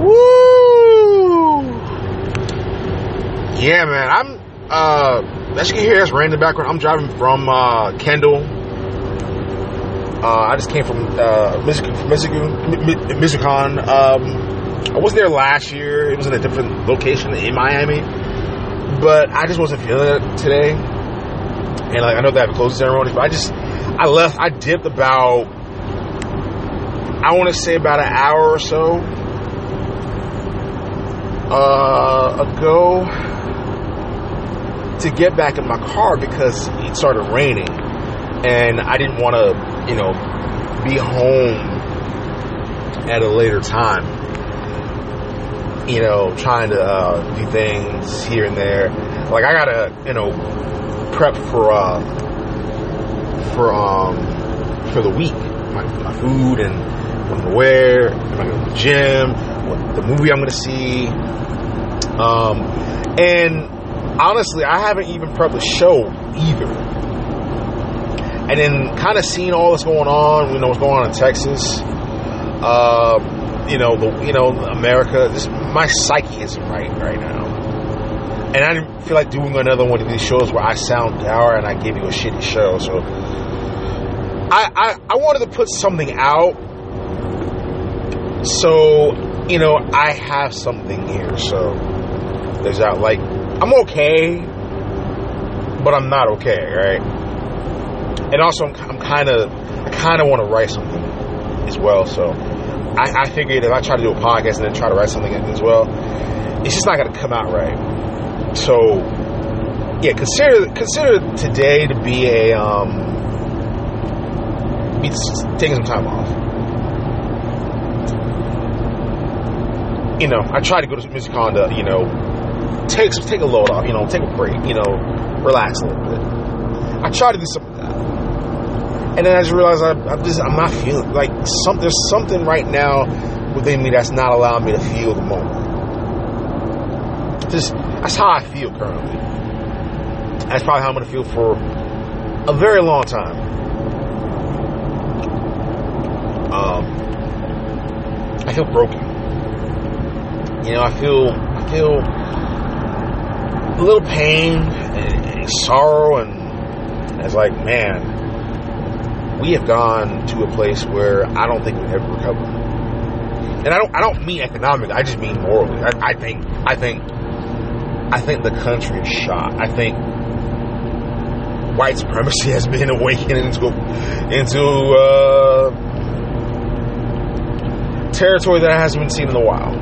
Woo! Yeah, man. I'm, uh, as you can hear, that's rain in the background. I'm driving from, uh, Kendall. Uh, I just came from, uh, Michigan, Michigan, Michigan. Um, I was there last year. It was in a different location in Miami. But I just wasn't feeling it today. And like, I know they have a closing ceremony, but I just, I left, I dipped about, I want to say about an hour or so uh, ago to get back in my car because it started raining and I didn't want to, you know, be home at a later time. You know, trying to uh, do things here and there. Like I gotta, you know, prep for uh, for um for the week, my, my food and what I'm gonna wear, am I going to the gym, what the movie I'm gonna see. Um, and honestly, I haven't even prepped the show either. And then kind of seeing all that's going on, you know, what's going on in Texas, uh, you know, the you know, America, just my psyche isn't right right now. And I feel like doing another one of these shows where I sound dour and I give you a shitty show. So I, I, I wanted to put something out so you know I have something here. So there's that. Like I'm okay, but I'm not okay, right? And also I'm, kind of I kind of want to write something as well. So I, I figured if I try to do a podcast and then try to write something as well, it's just not going to come out right. So yeah, consider consider today to be a um, be taking some time off. You know, I try to go to Music Honda, you know, take take a load off, you know, take a break, you know, relax a little bit. I try to do something like that. And then I just realized I, I'm just, I'm not feeling, like, some, there's something right now within me that's not allowing me to feel the moment. Just, that's how I feel currently. That's probably how I'm going to feel for a very long time. Um, I feel broken. You know, I feel, I feel a little pain and, and sorrow, and it's like, man, we have gone to a place where I don't think we'll ever recover. And I don't, I don't mean economically. I just mean morally. I, I think, I think, I think the country is shot. I think white supremacy has been awakened into into uh, territory that hasn't been seen in a while,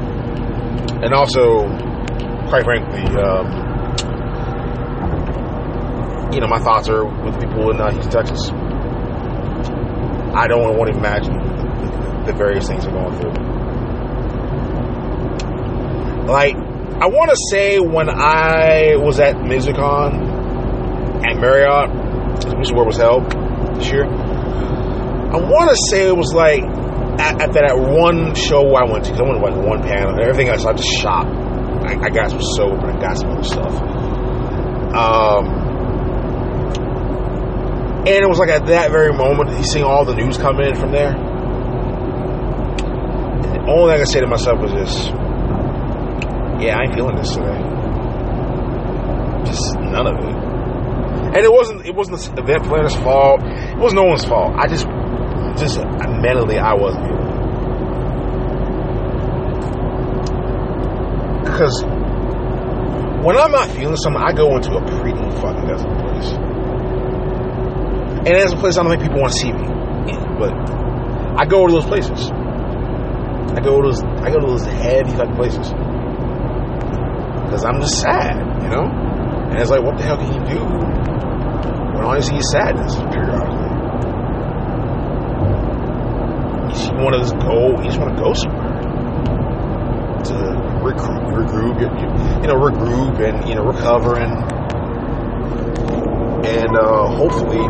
and also, quite frankly, um, you know, my thoughts are with people in uh, Houston, Texas. I don't want to imagine the various things they're going through. Like, I want to say when I was at Mizucon at Marriott, which is where it was held this year, I want to say it was like at, at that one show I went to, because I went to like one panel and everything else, I just shot. I, I got some soap and I got some other stuff. Um, and it was like at that very moment, you seeing all the news come in from there. And the only thing I could say to myself was this yeah, I ain't feeling this today. Just none of it. And it wasn't it wasn't the event planner's fault. It was no one's fault. I just just mentally I wasn't. Because when I'm not feeling something, I go into a pretty fucking desolate place. And it's a place I don't think people want to see me but I go to those places. I go to those I go to those heavy fucking places because I'm just sad, you know? And it's like, what the hell can you do when all you see is sadness periodically? You just want to just go, you just want to go somewhere to recruit, regroup, you know, regroup and, you know, recover and, and, uh, hopefully,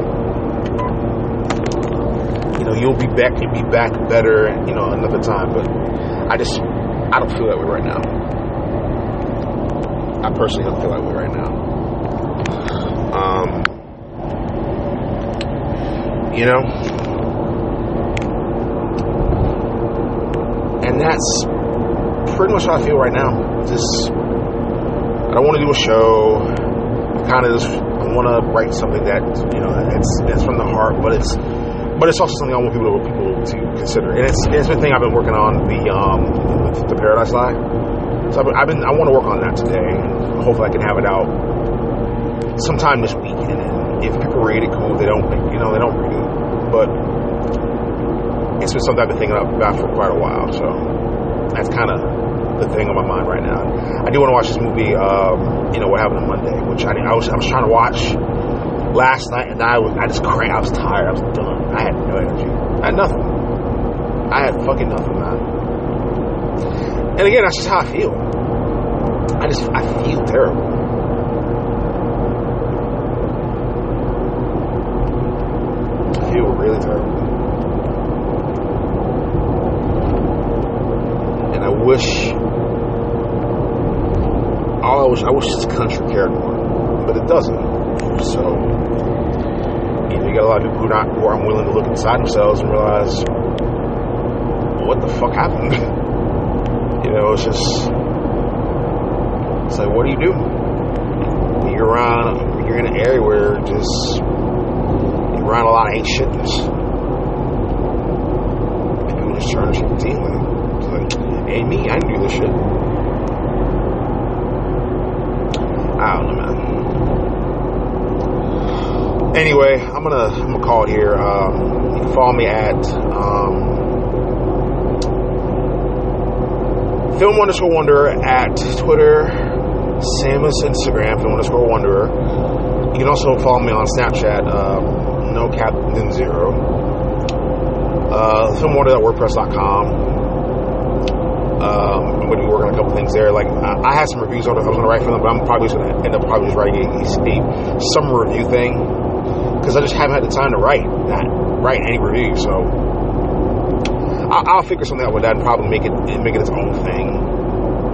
you know, you'll be back, you'll be back better, you know, another time. But I just, I don't feel that way right now. I personally don't feel that way right now. Um, you know, and that's pretty much how I feel right now. Just I don't want to do a show. Kind of just I want to write something that you know it's it's from the heart, but it's but it's also something I want people to people to consider. And it's it's the thing I've been working on the um the Paradise Lie. So I've been, I've been I want to work on that today. Hopefully I can have it out sometime this week. And if people read it, cool. They don't, you know, they don't read it. But it's been something I've been thinking about for quite a while. So that's kind of the thing on my mind right now. I do want to watch this movie, um, you know, What Happened on Monday, which I, I was I was trying to watch last night, and I was I just cranked. I was tired. I was done. I had no energy. I had nothing. I had fucking nothing, man. And again, that's just how I feel. I just I feel terrible. I feel really terrible. And I wish all I wish I wish this country cared more, but it doesn't. So you, know, you got a lot of people who not who aren't willing to look inside themselves and realize what the fuck happened. you know, it's just it's like what do you do? You're around you're in an area where just you're around a lot of hate shitness. People just trying to shit team ain't me, I do this shit. I don't know, man. Anyway, I'm gonna I'm gonna call it here. Um, you can follow me at um, Film underscore Wanderer at Twitter, Samus Instagram, Film underscore. You can also follow me on Snapchat, um, No Captain Zero. Uh, FilmWanderer.wordpress.com. Um, I'm going to be working on a couple things there. Like I, I had some reviews on it. I was going to write for them, but I'm probably just going to end up probably just writing a, a summer review thing because I just haven't had the time to write write any review. So I'll, I'll figure something out with that and probably make it make it its own thing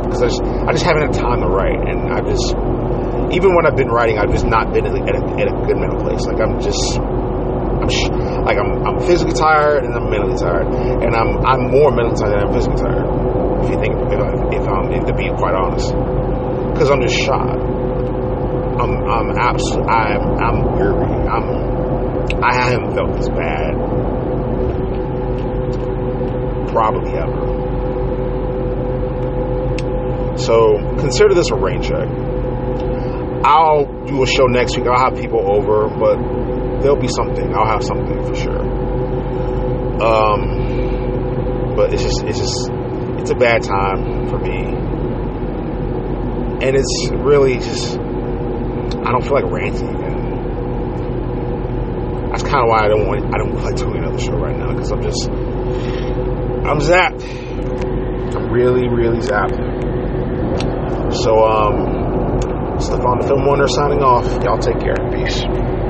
because I just I just haven't had time to write, and I just even when I've been writing, I've just not been at a, at a good mental place. Like I'm just I'm sh- like I'm I'm physically tired and I'm mentally tired, and I'm I'm more mentally tired than I'm physically tired. If you think if, I, if I'm to be quite honest, because I'm just shot. I'm I'm absolutely I'm I'm weary. I'm I haven't felt this bad probably ever. So consider this a rain check. I'll do a show next week. I'll have people over, but there'll be something. I'll have something for sure. Um, but it's just it's just it's a bad time for me, and it's really just I don't feel like ranting. That's kind of why I don't want I don't feel like doing another show right now because I'm just I'm zapped. I'm really really zapped. So um, Stefan the Film Wanderer signing off. Y'all take care. Peace.